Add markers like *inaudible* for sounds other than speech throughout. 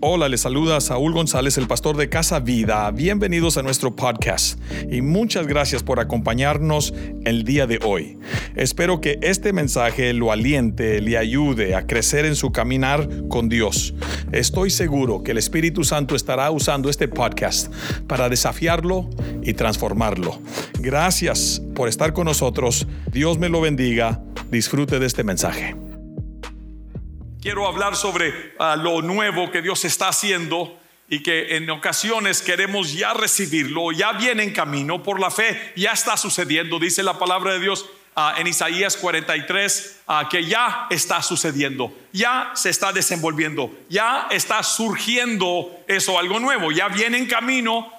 Hola, les saluda Saúl González, el pastor de Casa Vida. Bienvenidos a nuestro podcast y muchas gracias por acompañarnos el día de hoy. Espero que este mensaje lo aliente, le ayude a crecer en su caminar con Dios. Estoy seguro que el Espíritu Santo estará usando este podcast para desafiarlo y transformarlo. Gracias por estar con nosotros. Dios me lo bendiga. Disfrute de este mensaje quiero hablar sobre ah, lo nuevo que Dios está haciendo y que en ocasiones queremos ya recibirlo, ya viene en camino por la fe, ya está sucediendo, dice la palabra de Dios ah, en Isaías 43, ah, que ya está sucediendo, ya se está desenvolviendo, ya está surgiendo eso, algo nuevo, ya viene en camino.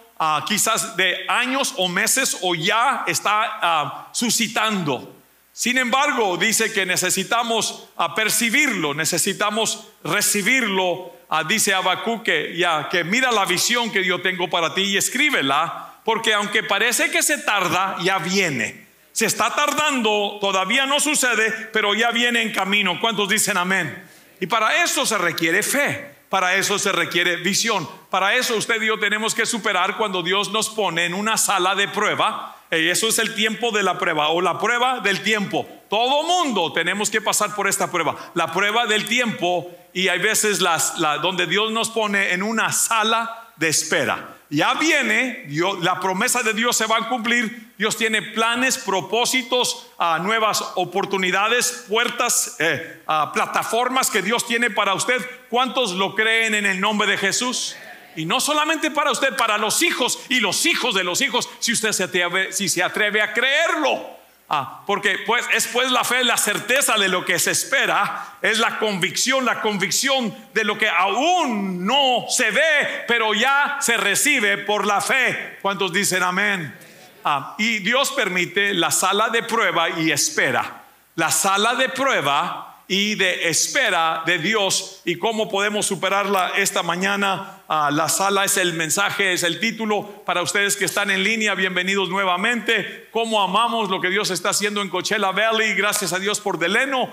quizás de años o meses o ya está suscitando. Sin embargo, dice que necesitamos percibirlo, necesitamos recibirlo. Dice Habacuc que mira la visión que yo tengo para ti y escríbela, porque aunque parece que se tarda, ya viene. Se está tardando, todavía no sucede, pero ya viene en camino. ¿Cuántos dicen amén? Y para eso se requiere fe. Para eso se requiere visión. Para eso usted y yo tenemos que superar cuando Dios nos pone en una sala de prueba eso es el tiempo de la prueba o la prueba del tiempo. Todo mundo tenemos que pasar por esta prueba, la prueba del tiempo y hay veces las, donde Dios nos pone en una sala de espera. Ya viene, la promesa de Dios se va a cumplir. Dios tiene planes, propósitos, a nuevas oportunidades, puertas, eh, plataformas que Dios tiene para usted. ¿Cuántos lo creen en el nombre de Jesús? Y no solamente para usted, para los hijos y los hijos de los hijos, si usted se atreve, si se atreve a creerlo. Ah, porque pues es pues la fe, la certeza de lo que se espera, es la convicción, la convicción de lo que aún no se ve, pero ya se recibe por la fe. ¿Cuántos dicen amén? Ah, y Dios permite la sala de prueba y espera. La sala de prueba y de espera de Dios y cómo podemos superarla esta mañana. Ah, la sala es el mensaje, es el título para ustedes que están en línea. Bienvenidos nuevamente. Cómo amamos lo que Dios está haciendo en Coachella Valley. Gracias a Dios por Deleno,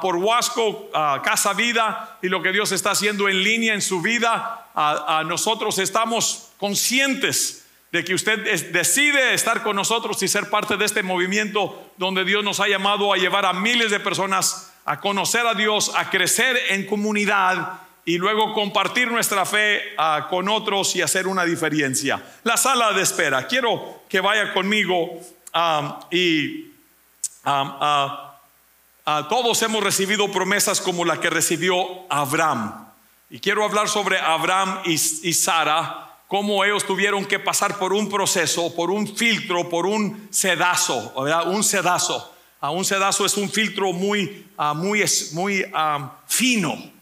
por Huasco, Casa Vida y lo que Dios está haciendo en línea en su vida. nosotros estamos conscientes de que usted decide estar con nosotros y ser parte de este movimiento donde Dios nos ha llamado a llevar a miles de personas a conocer a Dios, a crecer en comunidad y luego compartir nuestra fe ah, con otros y hacer una diferencia. La sala de espera. Quiero que vaya conmigo y todos hemos recibido promesas como la que recibió Abraham. Y quiero hablar sobre Abraham y, Sara, cómo ellos tuvieron que pasar por un proceso, por un filtro, por un sedazo, un sedazo un sedazo es un filtro muy, ah, muy, muy ah, fino,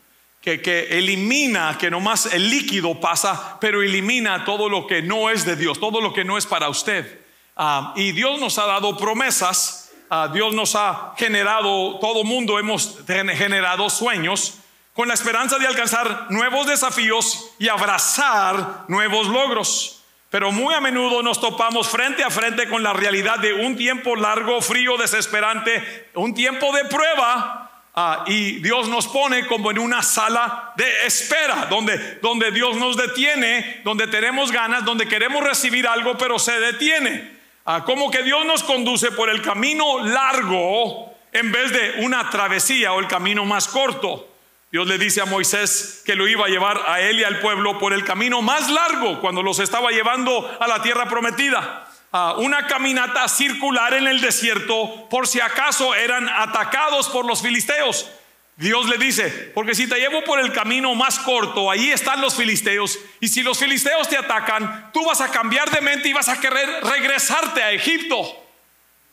que, que, elimina, que nomás el líquido pasa, pero elimina todo lo que no es de Dios, todo lo que no es para usted. Ah, y Dios nos ha dado promesas, Dios nos ha generado, todo mundo hemos generado sueños con la esperanza de alcanzar nuevos desafíos y abrazar nuevos logros. Pero muy a menudo nos topamos frente a frente con la realidad de un tiempo largo, frío, desesperante, un tiempo de prueba. Ah, y Dios nos pone como en una sala de espera, donde, donde Dios nos detiene, donde tenemos ganas, donde queremos recibir algo, pero se detiene. Ah, como que Dios nos conduce por el camino largo en vez de una travesía o el camino más corto. Dios le dice a Moisés que lo iba a llevar a él y al pueblo por el camino más largo cuando los estaba llevando a la tierra prometida. A una caminata circular en el desierto por si acaso eran atacados por los filisteos. Dios le dice, porque si te llevo por el camino más corto, ahí están los filisteos, y si los filisteos te atacan, tú vas a cambiar de mente y vas a querer regresarte a Egipto.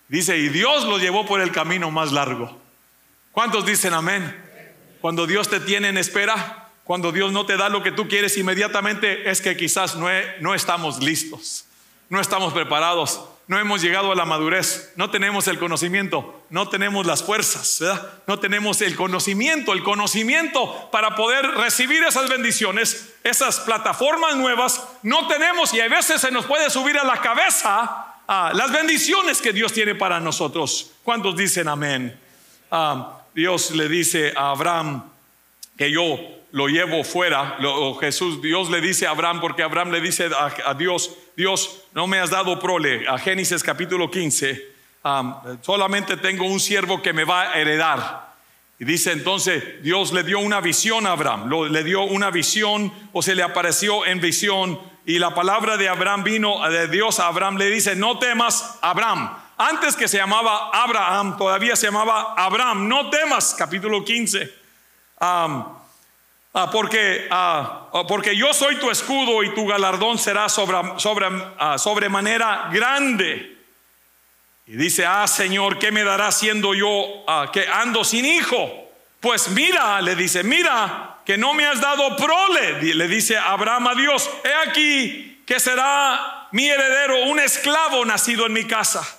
Dice, y Dios lo llevó por el camino más largo. ¿Cuántos dicen amén? Cuando Dios te tiene en espera, cuando Dios no te da lo que tú quieres inmediatamente, es que quizás no, no estamos listos, no estamos preparados, no hemos llegado a la madurez, no tenemos el conocimiento, no tenemos las fuerzas, no tenemos el conocimiento, el conocimiento para poder recibir esas bendiciones, esas plataformas nuevas, no tenemos y a veces se nos puede subir a la cabeza las bendiciones que Dios tiene para nosotros. ¿Cuántos dicen amén? Ah, Dios le dice a Abraham que yo lo llevo fuera. Jesús, Dios le dice a Abraham, porque Abraham le dice a, Dios, Dios, no me has dado prole. A Génesis capítulo 15, solamente tengo un siervo que me va a heredar. Y dice entonces, Dios le dio una visión a Abraham, le dio una visión o se le apareció en visión. Y la palabra de Abraham vino de Dios a Abraham, le dice, no temas, Abraham. Antes que se llamaba Abraham, todavía se llamaba Abraham, no temas, capítulo 15. Ah, porque, ah, ah, porque yo soy tu escudo y tu galardón será sobre, sobre, sobremanera grande. Y dice, ah, Señor, ¿qué me dará siendo yo que ando sin hijo? Pues mira, le dice, mira, que no me has dado prole, le dice Abraham a Dios, he aquí que será mi heredero, un esclavo nacido en mi casa.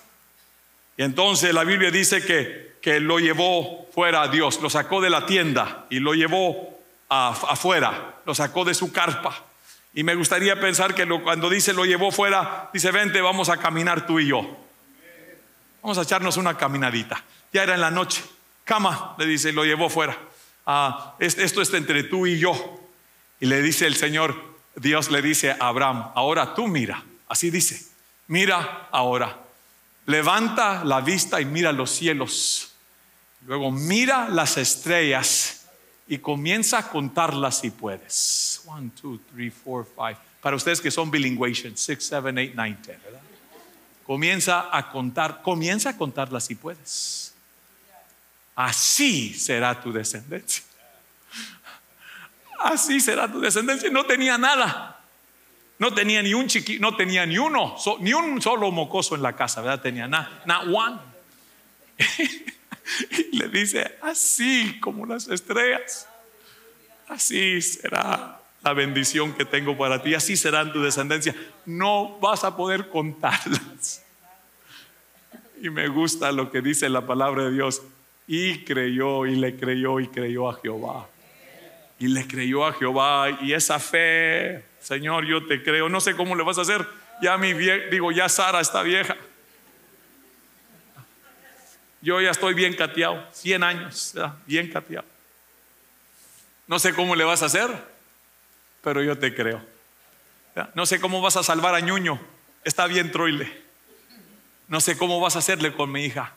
Y entonces la Biblia dice que, que lo llevó fuera a Dios, lo sacó de la tienda y lo llevó afuera, lo sacó de su carpa. Y me gustaría pensar que cuando dice lo llevó fuera, dice, vente, vamos a caminar tú y yo. Vamos a echarnos una caminadita. Ya era en la noche. Cama, le dice, lo llevó fuera. Ah, esto está entre tú y yo. Y le dice el Señor, Dios le dice a Abraham, ahora tú mira. Así dice, mira ahora. Levanta la vista y mira los cielos. Luego mira las estrellas y comienza a contarlas si puedes. One, two, three, four, five. Para ustedes que son bilingües, six, seven, eight, nine, ten. Comienza a contar, comienza a contarlas si puedes. Así será tu descendencia. Así será tu descendencia. No tenía nada. No tenía ni un chiquito, no tenía ni uno, ni un solo mocoso en la casa, ¿verdad? Tenía nada, not one. y *laughs* le dice, así como las estrellas, así será la bendición que tengo para ti, así será tu descendencia. No vas a poder contarlas. *laughs* Y me gusta lo que dice la palabra de Dios. Y creyó y le creyó y creyó a Jehová. Y le creyó a Jehová. Y esa fe, Señor, yo te creo. No sé cómo le vas a hacer. Ya mi digo, ya Sara está vieja. Yo ya estoy bien cateado, 100 años, bien cateado. No sé cómo le vas a hacer, pero yo te creo. No sé cómo vas a salvar a Ñuño, está bien troile. No sé cómo vas a hacerle con mi hija.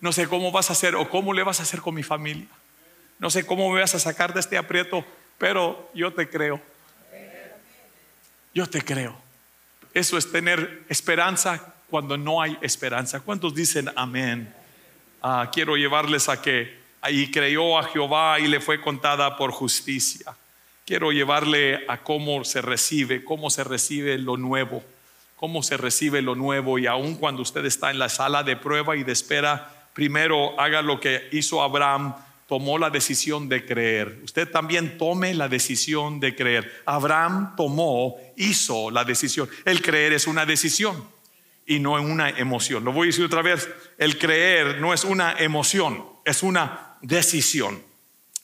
No sé cómo vas a hacer o cómo le vas a hacer con mi familia. No sé cómo me vas a sacar de este aprieto, pero yo te creo. Yo te creo. Eso es tener esperanza cuando no hay esperanza. ¿Cuántos dicen amén? Ah, quiero llevarles a que ahí creyó a Jehová y le fue contada por justicia. Quiero llevarle a cómo se recibe, cómo se recibe lo nuevo cómo se recibe lo nuevo y aun cuando usted está en la sala de prueba y de espera, primero haga lo que hizo Abraham, tomó la decisión de creer. Usted también tome la decisión de creer. Abraham tomó, hizo la decisión. El creer es una decisión y no una emoción. Lo voy a decir otra vez, el creer no es una emoción, es una decisión.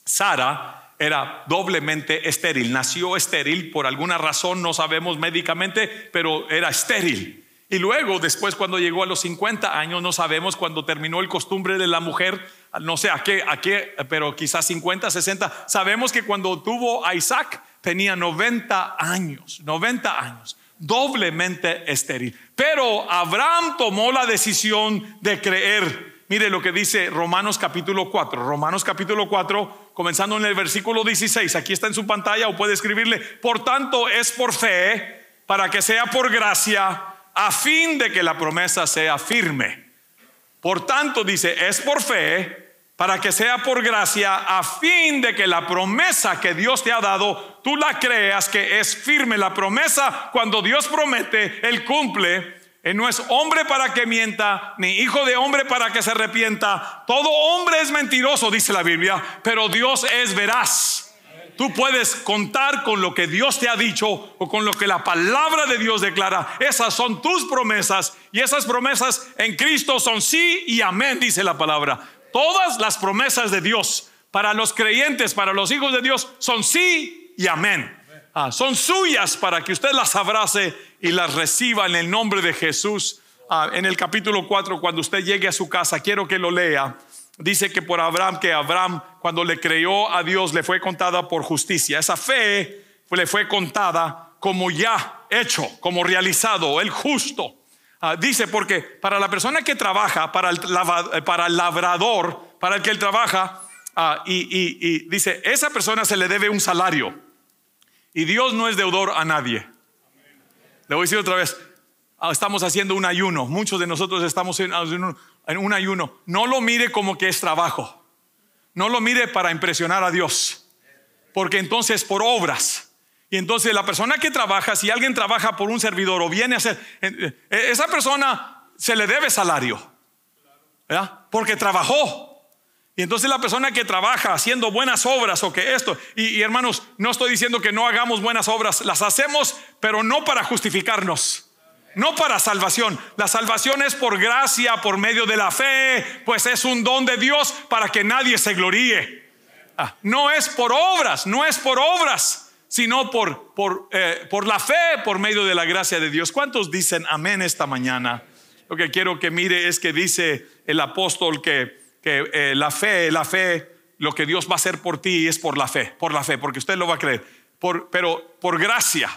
Sara era doblemente estéril. Nació estéril por alguna razón, no sabemos médicamente, pero era estéril. Y luego, después, cuando llegó a los 50 años, no sabemos cuando terminó el costumbre de la mujer, no sé a qué, a qué, pero quizás 50, 60. Sabemos que cuando tuvo a Isaac tenía 90 años, 90 años, doblemente estéril. Pero Abraham tomó la decisión de creer Mire lo que dice Romanos capítulo 4. Romanos capítulo 4, comenzando en el versículo 16. Aquí está en su pantalla o puede escribirle. Por tanto, es por fe, para que sea por gracia, a fin de que la promesa sea firme. Por tanto, dice, es por fe, para que sea por gracia, a fin de que la promesa que Dios te ha dado, tú la creas que es firme. La promesa, cuando Dios promete, Él cumple. Él no es hombre para que mienta, ni hijo de hombre para que se arrepienta. Todo hombre es mentiroso, dice la Biblia, pero Dios es veraz. Tú puedes contar con lo que Dios te ha dicho o con lo que la palabra de Dios declara. Esas son tus promesas y esas promesas en Cristo son sí y amén, dice la palabra. Todas las promesas de Dios para los creyentes, para los hijos de Dios, son sí y amén. Ah, son suyas para que usted las abrace y las reciba en el nombre de Jesús. Ah, en el capítulo 4, cuando usted llegue a su casa, quiero que lo lea. Dice que por Abraham, que Abraham cuando le creyó a Dios le fue contada por justicia. Esa fe le fue contada como ya hecho, como realizado, el justo. Ah, dice porque para la persona que trabaja, para el, para el labrador, para el que él trabaja, ah, y, dice, esa persona se le debe un salario. Y Dios no es deudor a nadie. Le voy a decir otra vez, ah, estamos haciendo un ayuno, muchos de nosotros estamos en, en un ayuno. No lo mire como que es trabajo. No lo mire para impresionar a Dios. Porque entonces por obras. Y entonces la persona que trabaja, si alguien trabaja por un servidor o viene a eh, eh, esa persona se le debe salario. ¿verdad? Porque trabajó. Y entonces la persona que trabaja haciendo buenas obras o que esto, y, hermanos, no estoy diciendo que no hagamos buenas obras, las hacemos, pero no para justificarnos no para salvación. La salvación es por gracia, por medio de la fe, pues es un don de Dios para que nadie se gloríe. Ah, no es por obras, no es por obras, sino por, por, eh, por la fe, por medio de la gracia de Dios. ¿Cuántos dicen amén esta mañana? Lo que quiero que mire es que dice el apóstol que que eh, la fe, la fe, lo que Dios va a hacer por ti es por la fe, por la fe, porque usted lo va a creer, por, pero por gracia,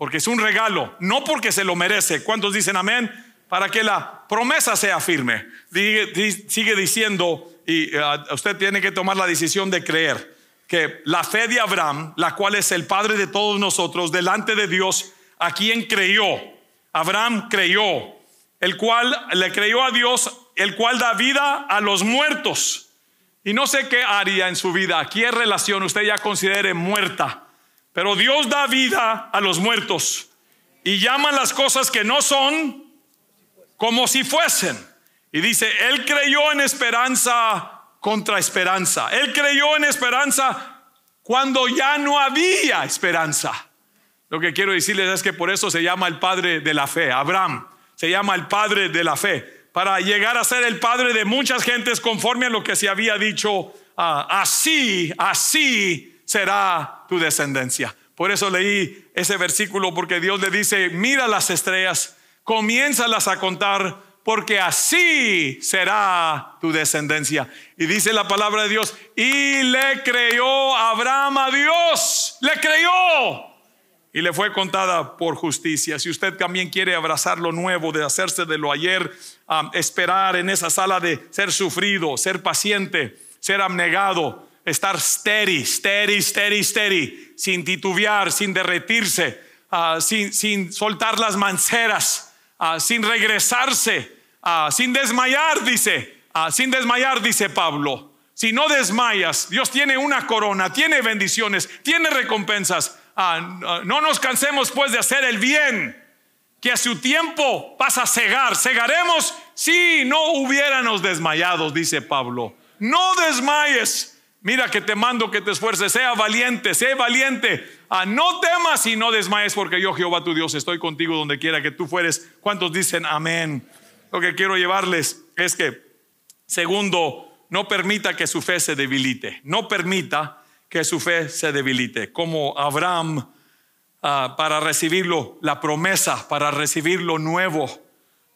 porque es un regalo, no porque se lo merece. ¿Cuántos dicen amén? Para que la promesa sea firme. Sigue diciendo, y eh, usted tiene que tomar la decisión de creer, que la fe de Abraham, la cual es el Padre de todos nosotros, delante de Dios, a quien creyó. Abraham creyó, el cual le creyó a Dios el cual da vida a los muertos. Y no sé qué haría en su vida, qué relación usted ya considere muerta, pero Dios da vida a los muertos y llama las cosas que no son como si fuesen. Y dice, Él creyó en esperanza contra esperanza. Él creyó en esperanza cuando ya no había esperanza. Lo que quiero decirles es que por eso se llama el padre de la fe. Abraham se llama el padre de la fe para llegar a ser el padre de muchas gentes conforme a lo que se había dicho, ah, así, así será tu descendencia. Por eso leí ese versículo porque Dios le dice, mira las estrellas, comiénzalas a contar porque así será tu descendencia. Y dice la palabra de Dios, y le creyó Abraham a Dios, le creyó y le fue contada por justicia. Si usted también quiere abrazar lo nuevo, de hacerse de lo ayer, esperar en esa sala de ser sufrido, ser paciente, ser abnegado, estar steady, steady, steady, steady, sin titubear, sin derretirse, ah, sin, sin, soltar las manceras, ah, sin regresarse, ah, sin desmayar, dice, sin desmayar, dice Pablo. Si no desmayas, Dios tiene una corona, tiene bendiciones, tiene recompensas no nos cansemos pues de hacer el bien, que a su tiempo pasa a cegar. Cegaremos si no hubiéramos desmayado, dice Pablo. No desmayes. Mira que te mando que te esfuerces, sea valiente, sea valiente. Ah, no temas y no desmayes porque yo Jehová tu Dios estoy contigo donde quiera que tú fueres. ¿Cuántos dicen amén? Lo que quiero llevarles es que, segundo, no permita que su fe se debilite. No permita que su fe se debilite, como Abraham ah, para recibirlo, la promesa, para recibir lo nuevo,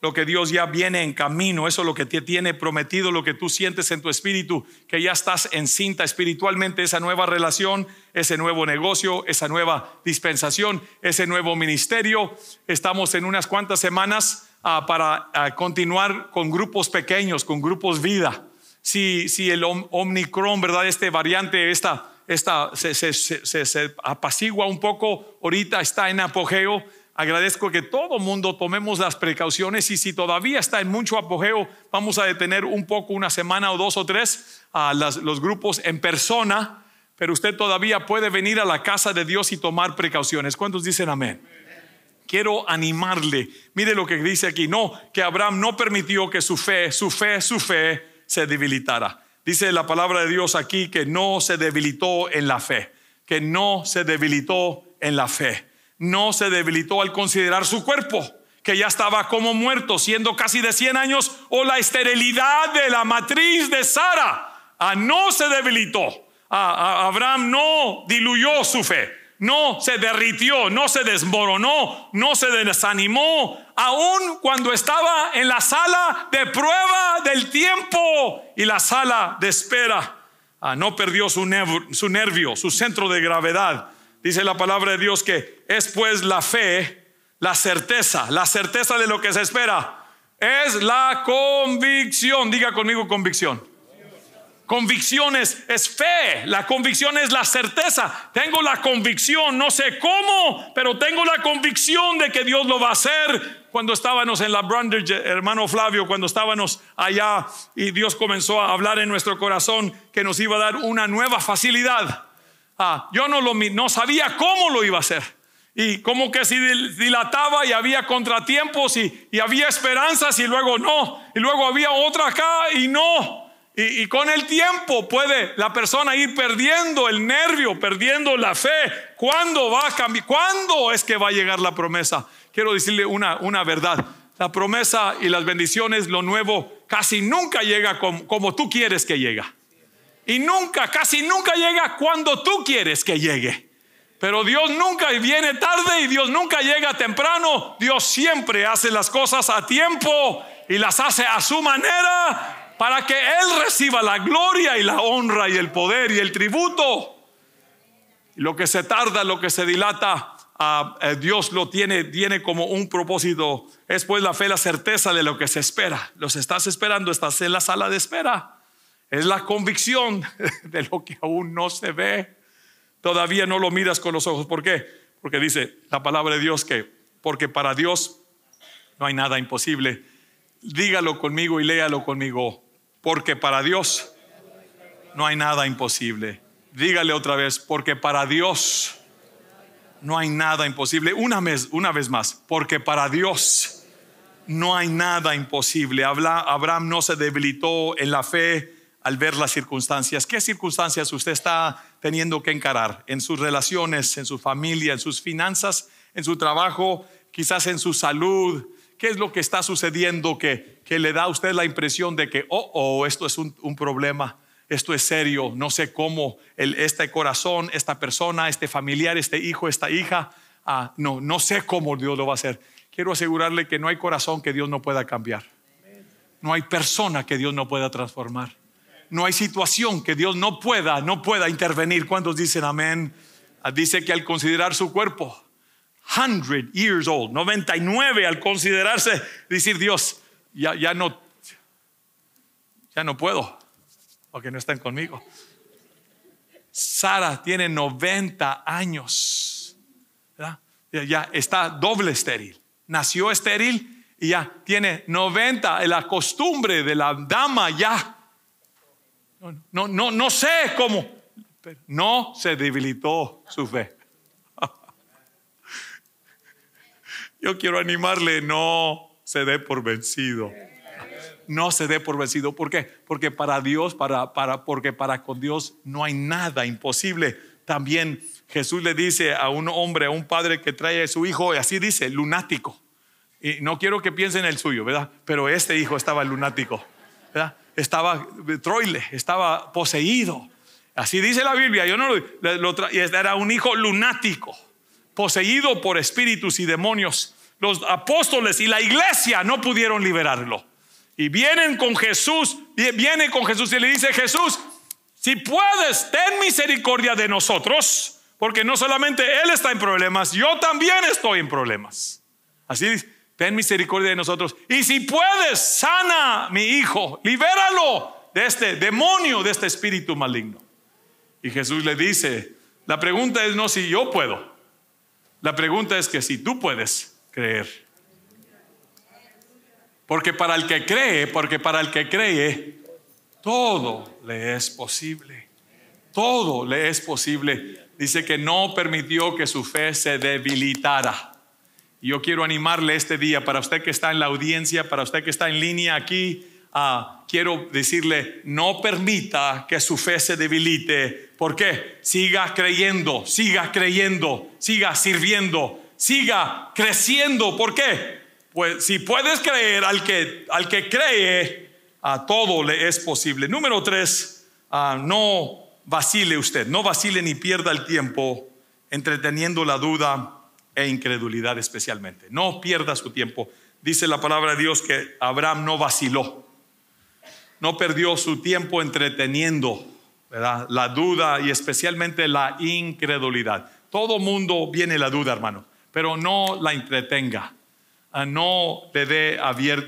lo que Dios ya viene en camino, eso es lo que te tiene prometido, lo que tú sientes en tu espíritu, que ya estás en cinta espiritualmente, esa nueva relación, ese nuevo negocio, esa nueva dispensación, ese nuevo ministerio. Estamos en unas cuantas semanas ah, para ah, continuar con grupos pequeños, con grupos vida. Si, si el Omicron, ¿verdad? Este variante, esta esta, se, apacigua un poco, ahorita está en apogeo. Agradezco que todo mundo tomemos las precauciones y si todavía está en mucho apogeo, vamos a detener un poco, una semana o dos o tres, a los grupos en persona, pero usted todavía puede venir a la casa de Dios y tomar precauciones. ¿Cuántos dicen amén? Quiero animarle. Mire lo que dice aquí. No, que Abraham no permitió que su fe, su fe, su fe se debilitara. Dice la palabra de Dios aquí que no se debilitó en la fe, que no se debilitó en la fe, no se debilitó al considerar su cuerpo, que ya estaba como muerto, siendo casi de 100 años, o la esterilidad de la matriz de Sara. Ah, no se debilitó. Abraham no diluyó su fe. no se derritió, no se desmoronó, no se desanimó, aun cuando estaba en la sala de prueba del tiempo y la sala de espera. Ah, no perdió su nervio, su centro de gravedad. Dice la palabra de Dios que es pues la fe, la certeza, la certeza de lo que se espera. Es la convicción. Diga conmigo convicción Convicción es, fe, la convicción es la certeza. Tengo la convicción, no sé cómo, pero tengo la convicción de que Dios lo va a hacer. Cuando estábamos en la Brander, hermano Flavio, cuando estábamos allá y Dios comenzó a hablar en nuestro corazón que nos iba a dar una nueva facilidad. Ah, yo no, lo, no sabía cómo lo iba a hacer. Y como que se dilataba y había contratiempos y, y había esperanzas y luego no. Y luego había otra acá y no. Y, con el tiempo puede la persona ir perdiendo el nervio, perdiendo la fe. ¿Cuándo va a cambiar? ¿Cuándo es que va a llegar la promesa? Quiero decirle una, una verdad. La promesa y las bendiciones, lo nuevo, casi nunca llega como, como tú quieres que llegue. Y nunca, casi nunca llega cuando tú quieres que llegue. Pero Dios nunca viene tarde y Dios nunca llega temprano. Dios siempre hace las cosas a tiempo y las hace a su manera para que Él reciba la gloria y la honra y el poder y el tributo. Lo que se tarda, lo que se dilata, a Dios lo tiene, tiene como un propósito. Es pues la fe, la certeza de lo que se espera. Los estás esperando, estás en la sala de espera. Es la convicción *laughs* de lo que aún no se ve. Todavía no lo miras con los ojos. ¿Por qué? Porque dice la palabra de Dios que, porque para Dios no hay nada imposible. Dígalo conmigo y léalo conmigo porque para Dios no hay nada imposible. Dígale otra vez, porque para Dios no hay nada imposible. Una vez, una vez más, porque para Dios no hay nada imposible. Abraham no se debilitó en la fe al ver las circunstancias. ¿Qué circunstancias usted está teniendo que encarar en sus relaciones, en su familia, en sus finanzas, en su trabajo, quizás en su salud? ¿Qué es lo que está sucediendo que, que le da a usted la impresión de que, oh, oh, esto es un, problema, esto es serio, no sé cómo el, este corazón, esta persona, este familiar, este hijo, esta hija, ah, no, no sé cómo Dios lo va a hacer. Quiero asegurarle que no hay corazón que Dios no pueda cambiar. No hay persona que Dios no pueda transformar. No hay situación que Dios no pueda, no pueda intervenir. ¿Cuántos dicen amén? Ah, dice que al considerar su cuerpo, 100 years old, 99 al considerarse, decir Dios, ya, ya no, ya no puedo, porque no están conmigo. Sara tiene 90 años, ya está doble estéril, nació estéril y ya tiene 90, la costumbre de la dama ya. No, no, no sé cómo, no se debilitó su fe. *laughs* Yo quiero animarle, no se dé por vencido. No se dé por vencido. ¿Por qué? Porque para Dios, para, para, porque para con Dios no hay nada imposible. También Jesús le dice a un hombre, a un padre que trae a su hijo, y así dice, lunático. Y no quiero que piensen en el suyo, ¿verdad? Pero este hijo estaba lunático, ¿verdad? Estaba troile, estaba poseído. Así dice la Biblia. Yo no lo, lo era un hijo lunático, poseído por espíritus y demonios los apóstoles y la iglesia no pudieron liberarlo. Y vienen con Jesús, viene con Jesús y le dice, Jesús, si puedes, ten misericordia de nosotros, porque no solamente Él está en problemas, yo también estoy en problemas. Así dice, ten misericordia de nosotros. Y si puedes, sana mi hijo, libéralo de este demonio, de este espíritu maligno. Y Jesús le dice, la pregunta es no si yo puedo, la pregunta es que si tú puedes creer. Porque para el que cree, porque para el que cree, todo le es posible. Todo le es posible. Dice que no permitió que su fe se debilitara. Y yo quiero animarle este día, para usted que está en la audiencia, para usted que está en línea aquí, ah, quiero decirle, no permita que su fe se debilite. ¿Por qué? Siga creyendo, siga creyendo, siga sirviendo, siga creciendo. ¿Por qué? Pues si puedes creer al que, al que cree, a todo le es posible. Número tres, no vacile usted, no vacile ni pierda el tiempo entreteniendo la duda e incredulidad especialmente. No pierda su tiempo. Dice la palabra de Dios que Abraham no vaciló, no perdió su tiempo entreteniendo la duda y especialmente la incredulidad. Todo mundo viene la duda, hermano, pero no la entretenga. Ah, no le dé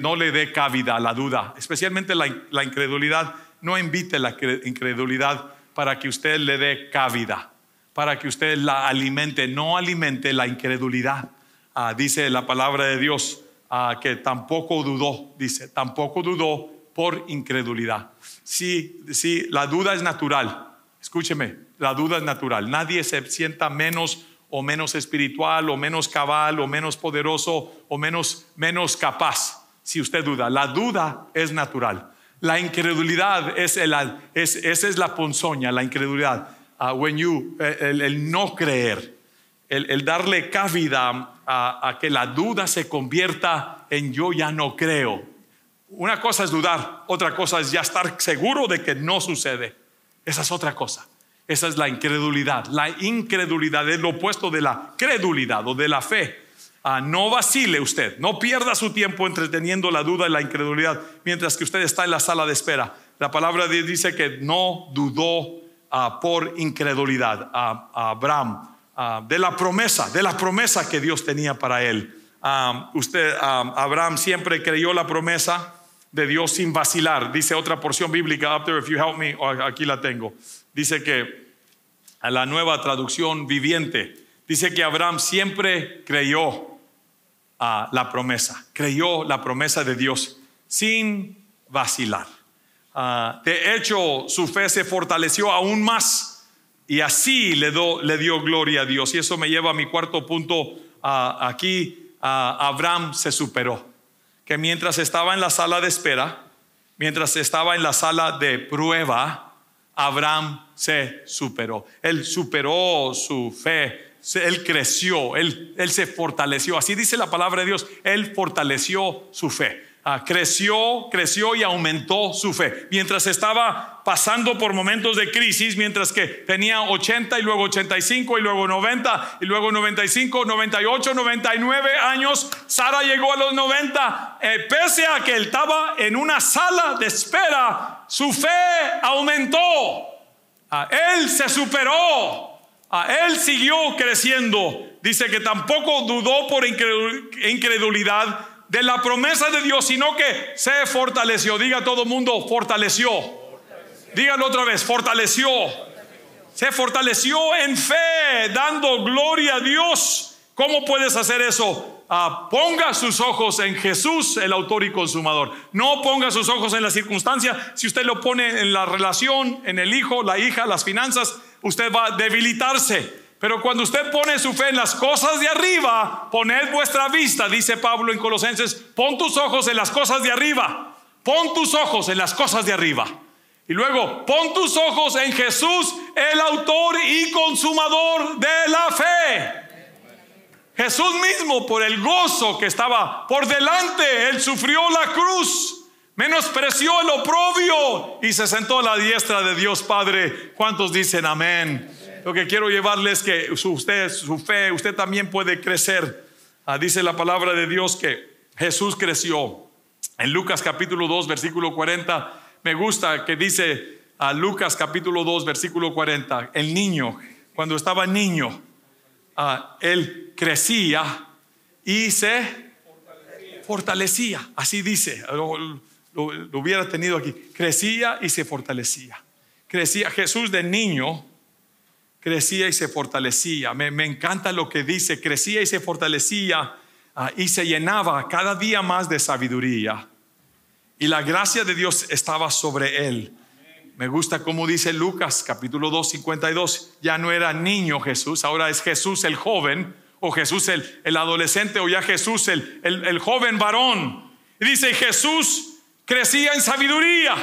no le dé cabida a la duda, especialmente la, la incredulidad. No invite la incredulidad para que usted le dé cabida, para que usted la alimente. No alimente la incredulidad. Ah, dice la palabra de Dios ah, que tampoco dudó, dice, tampoco dudó por incredulidad. Sí, sí, la duda es natural. Escúcheme, la duda es natural. Nadie se sienta menos o menos espiritual o menos cabal o menos poderoso o menos, menos capaz si usted duda. La duda es natural. La incredulidad es, el, es esa es la ponzoña, la incredulidad. Uh, when you, el, no creer, el, darle cabida a, a que la duda se convierta en yo ya no creo una cosa es dudar, otra cosa es ya estar seguro de que no sucede. Esa es otra cosa. Esa es la incredulidad. La incredulidad es lo opuesto de la credulidad o de la fe. Ah, no vacile usted, no pierda su tiempo entreteniendo la duda y la incredulidad mientras que usted está en la sala de espera. La palabra de Dios dice que no dudó ah, por incredulidad a, Abraham ah, de la promesa, de la promesa que Dios tenía para él. usted, Abraham siempre creyó la promesa de Dios sin vacilar. Dice otra porción bíblica, up there if you help me, aquí la tengo. Dice que a la nueva traducción viviente, dice que Abraham siempre creyó la promesa, creyó la promesa de Dios sin vacilar. Ah, de hecho, su fe se fortaleció aún más y así le, dio gloria a Dios. Y eso me lleva a mi cuarto punto. Ah, aquí ah, Abraham se superó que mientras estaba en la sala de espera, mientras estaba en la sala de prueba, Abraham se superó. Él superó su fe, él creció, él, él se fortaleció. Así dice la palabra de Dios, él fortaleció su fe. Ah, creció, creció y aumentó su fe. Mientras estaba pasando por momentos de crisis, mientras que tenía 80 y luego 85 y luego 90 y luego 95, 98, 99 años, Sara llegó a los 90. Eh, pese a que él estaba en una sala de espera, su fe aumentó. Ah, él se superó. Ah, él siguió creciendo. Dice que tampoco dudó por incredulidad de la promesa de Dios, sino que se fortaleció. Diga todo mundo, fortaleció. Dígalo otra vez, fortaleció. Se fortaleció en fe, dando gloria a Dios. ¿Cómo puedes hacer eso? Ah, ponga sus ojos en Jesús, el autor y consumador. No ponga sus ojos en la circunstancia. Si usted lo pone en la relación, en el hijo, la hija, las finanzas, usted va a debilitarse. Pero cuando usted pone su fe en las cosas de arriba, poned vuestra vista, dice Pablo en Colosenses, pon tus ojos en las cosas de arriba, pon tus ojos en las cosas de arriba. Y luego, pon tus ojos en Jesús, el autor y consumador de la fe. Jesús mismo, por el gozo que estaba por delante, él sufrió la cruz, menospreció el oprobio y se sentó a la diestra de Dios Padre. ¿Cuántos dicen amén? Lo que quiero llevarles es que usted, su fe, usted también puede crecer. Ah, dice la palabra de Dios que Jesús creció. En Lucas capítulo 2, versículo 40, me gusta que dice a Lucas capítulo 2, versículo 40, el niño, cuando estaba niño, ah, él crecía y se fortalecía. Así dice, lo hubiera tenido aquí. Crecía y se fortalecía. Crecía Jesús de niño crecía y se fortalecía. Me, encanta lo que dice, crecía y se fortalecía ah, y se llenaba cada día más de sabiduría. Y la gracia de Dios estaba sobre él. Me gusta como dice Lucas capítulo 2, 52. Ya no era niño Jesús, ahora es Jesús el joven, o Jesús el, el adolescente, o ya Jesús el, el, el joven varón. Y dice, Jesús crecía en sabiduría,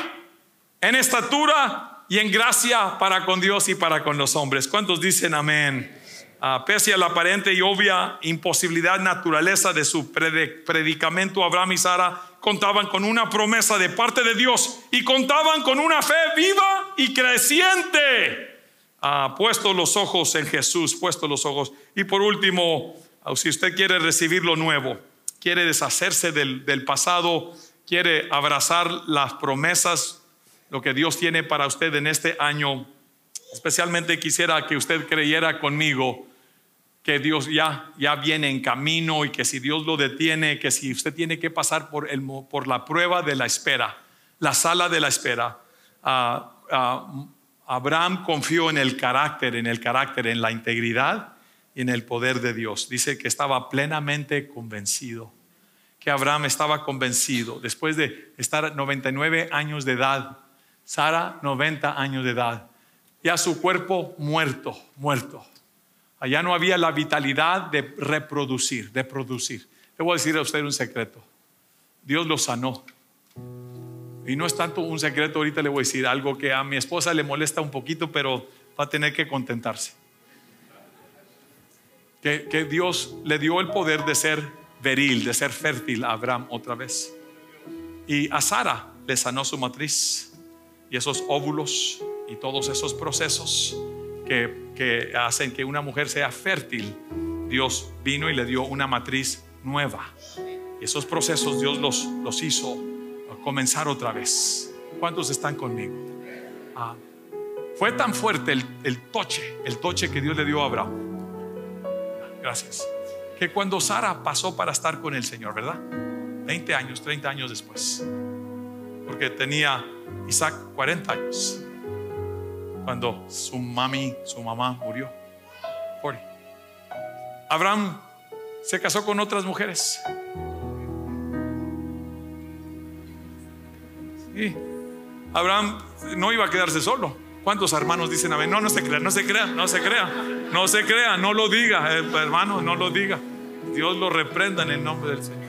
en estatura y en gracia para con Dios y para con los hombres. ¿Cuántos dicen amén? Ah, pese a la aparente y obvia imposibilidad naturaleza de su predicamento, Abraham y Sara contaban con una promesa de parte de Dios y contaban con una fe viva y creciente. Ah, puesto los ojos en Jesús, puesto los ojos. Y por último, ah, si usted quiere recibir lo nuevo, quiere deshacerse del, del pasado, quiere abrazar las promesas, lo que Dios tiene para usted en este año, especialmente quisiera que usted creyera conmigo que Dios ya, ya viene en camino y que si Dios lo detiene, que si usted tiene que pasar por, el, por la prueba de la espera, la sala de la espera, ah, ah, Abraham confió en el carácter, en el carácter, en la integridad y en el poder de Dios. Dice que estaba plenamente convencido, que Abraham estaba convencido, después de estar 99 años de edad, Sara 90 años de edad, ya su cuerpo muerto, muerto Allá no había la vitalidad de reproducir, de producir. Le voy a decir a usted un secreto. Dios lo sanó. Y no es tanto un secreto, ahorita le voy a decir algo que a mi esposa le molesta un poquito, pero va a tener que contentarse. Que, Dios le dio el poder de ser veril, de ser fértil a Abraham otra vez. Y a Sara le sanó su matriz y esos óvulos y todos esos procesos que, hacen que una mujer sea fértil, Dios vino y le dio una matriz nueva. Y esos procesos Dios los, los hizo comenzar otra vez. ¿Cuántos están conmigo? Ah, fue tan fuerte el, el, toche, el toche que Dios le dio a Abraham. Gracias. Que cuando Sara pasó para estar con el Señor, ¿verdad? 20 años, 30 años después. Porque tenía Isaac 40 años cuando su mami, su mamá murió. Abraham se casó con otras mujeres. Y Abraham no iba a quedarse solo. ¿Cuántos hermanos dicen a ver? No, no se crea, no se crea, no se crea, no se crea, no lo diga, eh, hermano, no lo diga. Dios lo reprenda en el nombre del Señor.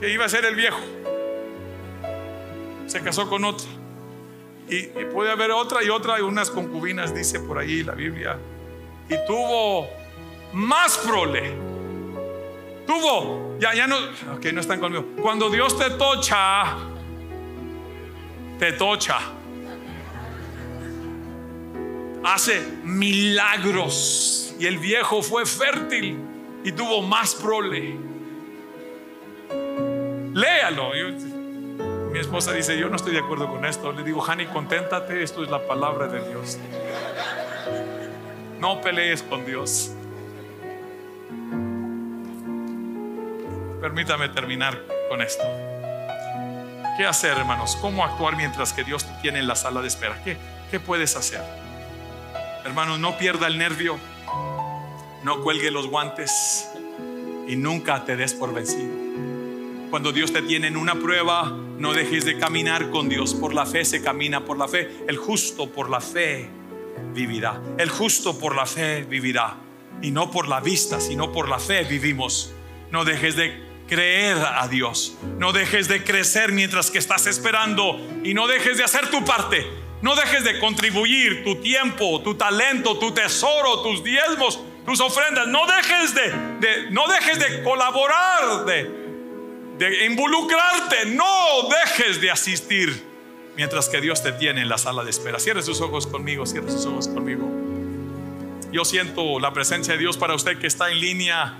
Que iba a ser el viejo. Se casó con otra. Y, puede haber otra y otra, y unas concubinas, dice por ahí la Biblia. Y tuvo más prole. Tuvo, ya, ya no, ok, no están conmigo. Cuando Dios te tocha, te tocha. Hace milagros. Y el viejo fue fértil y tuvo más prole. Léalo. Mi esposa dice, yo no estoy de acuerdo con esto. Le digo, Hani, conténtate, esto es la palabra de Dios. No pelees con Dios. Permítame terminar con esto. ¿Qué hacer, hermanos? ¿Cómo actuar mientras que Dios te tiene en la sala de espera? ¿Qué, qué puedes hacer? Hermanos, no pierda el nervio, no cuelgue los guantes y nunca te des por vencido. Cuando Dios te tiene en una prueba, no dejes de caminar con Dios. Por la fe se camina, por la fe. El justo por la fe vivirá. El justo por la fe vivirá. Y no por la vista, sino por la fe vivimos. No dejes de creer a Dios. No dejes de crecer mientras que estás esperando. Y no dejes de hacer tu parte. No dejes de contribuir tu tiempo, tu talento, tu tesoro, tus diezmos, tus ofrendas. No dejes de, no dejes de colaborar, de, de involucrarte. No dejes de asistir mientras que Dios te tiene en la sala de espera. Cierre sus ojos conmigo, cierre sus ojos conmigo. Yo siento la presencia de Dios para usted que está en línea.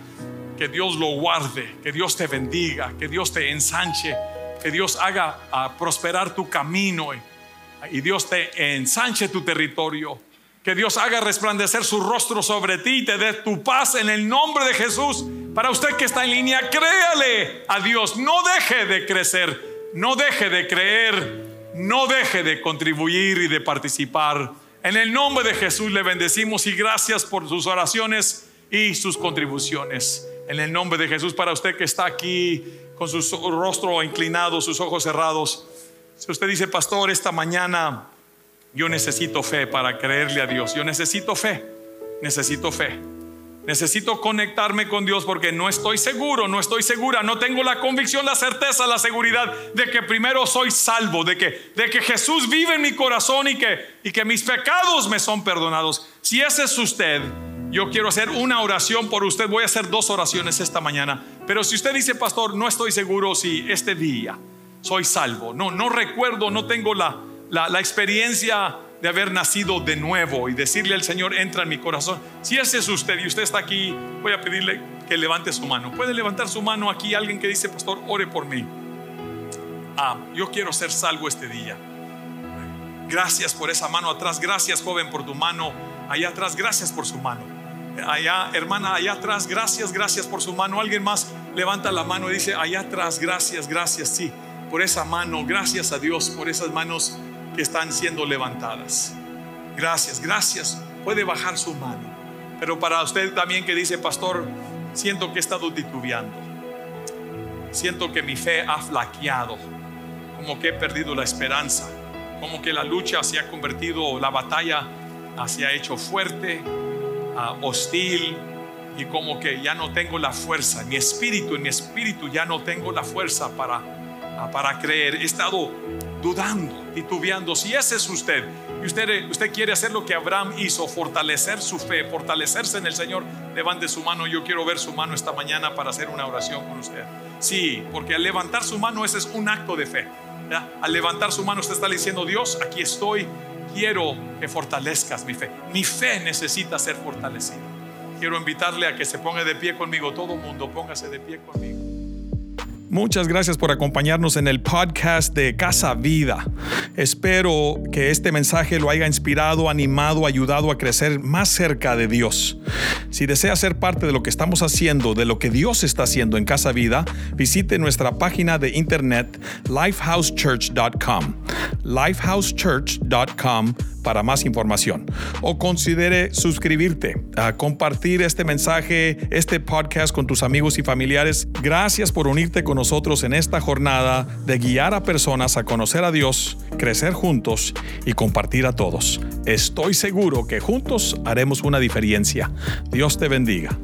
Que Dios lo guarde, que Dios te bendiga, que Dios te ensanche, que Dios haga a prosperar tu camino y Dios te ensanche tu territorio. Que Dios haga resplandecer su rostro sobre ti y te dé tu paz en el nombre de Jesús. Para usted que está en línea, créale a Dios. No deje de crecer, no deje de creer, no deje de contribuir y de participar. En el nombre de Jesús le bendecimos y gracias por sus oraciones y sus contribuciones. En el nombre de Jesús, para usted que está aquí con su rostro inclinado, sus ojos cerrados. Si usted dice, pastor, esta mañana yo necesito fe para creerle a Dios. Yo necesito fe. Necesito fe. Necesito conectarme con Dios porque no estoy seguro, no estoy segura, no tengo la convicción, la certeza, la seguridad de que primero soy salvo, de que, de que Jesús vive en mi corazón y que, y que mis pecados me son perdonados. Si ese es usted, yo quiero hacer una oración por usted. Voy a hacer dos oraciones esta mañana. Pero si usted dice, pastor, no estoy seguro si este día soy salvo. No, no recuerdo, no tengo la, la, experiencia de haber nacido de nuevo y decirle al Señor, entra en mi corazón. Si ese es usted y usted está aquí, voy a pedirle que levante su mano. ¿Puede levantar su mano aquí alguien que dice, pastor, ore por mí? Ah, yo quiero ser salvo este día. Gracias por esa mano atrás. Gracias, joven, por tu mano allá atrás. Gracias por su mano. Allá, hermana, allá atrás. Gracias, gracias por su mano. Alguien más levanta la mano y dice, allá atrás, gracias, gracias. Sí, por esa mano. Gracias a Dios por esas manos están siendo levantadas. Gracias, gracias. Puede bajar su mano. Pero para usted también que dice, pastor, siento que he estado titubeando. Siento que mi fe ha flaqueado. Como que he perdido la esperanza. Como que la lucha se ha convertido, la batalla se ha hecho fuerte, ah, hostil. Y como que ya no tengo la fuerza. Mi espíritu, en mi espíritu ya no tengo la fuerza para, ah, para creer. He estado dudando, titubeando. Si ese es usted y usted, usted quiere hacer lo que Abraham hizo, fortalecer su fe, fortalecerse en el Señor, levante su mano. Yo quiero ver su mano esta mañana para hacer una oración con usted. Sí, porque al levantar su mano ese es un acto de fe. Al levantar su mano usted está diciendo, Dios, aquí estoy, quiero que fortalezcas mi fe. Mi fe necesita ser fortalecida. Quiero invitarle a que se ponga de pie conmigo, todo mundo, póngase de pie conmigo. Muchas gracias por acompañarnos en el podcast de Casa Vida. Espero que este mensaje lo haya inspirado, animado, ayudado a crecer más cerca de Dios. Si desea ser parte de lo que estamos haciendo, de lo que Dios está haciendo en Casa Vida, visite nuestra página de internet lifehousechurch.com. lifehousechurch.com para más información. O considere suscribirte, a compartir este mensaje, este podcast con tus amigos y familiares. Gracias por unirte con nosotros en esta jornada de guiar a personas a conocer a Dios, crecer juntos y compartir a todos. Estoy seguro que juntos haremos una diferencia. Dios te bendiga.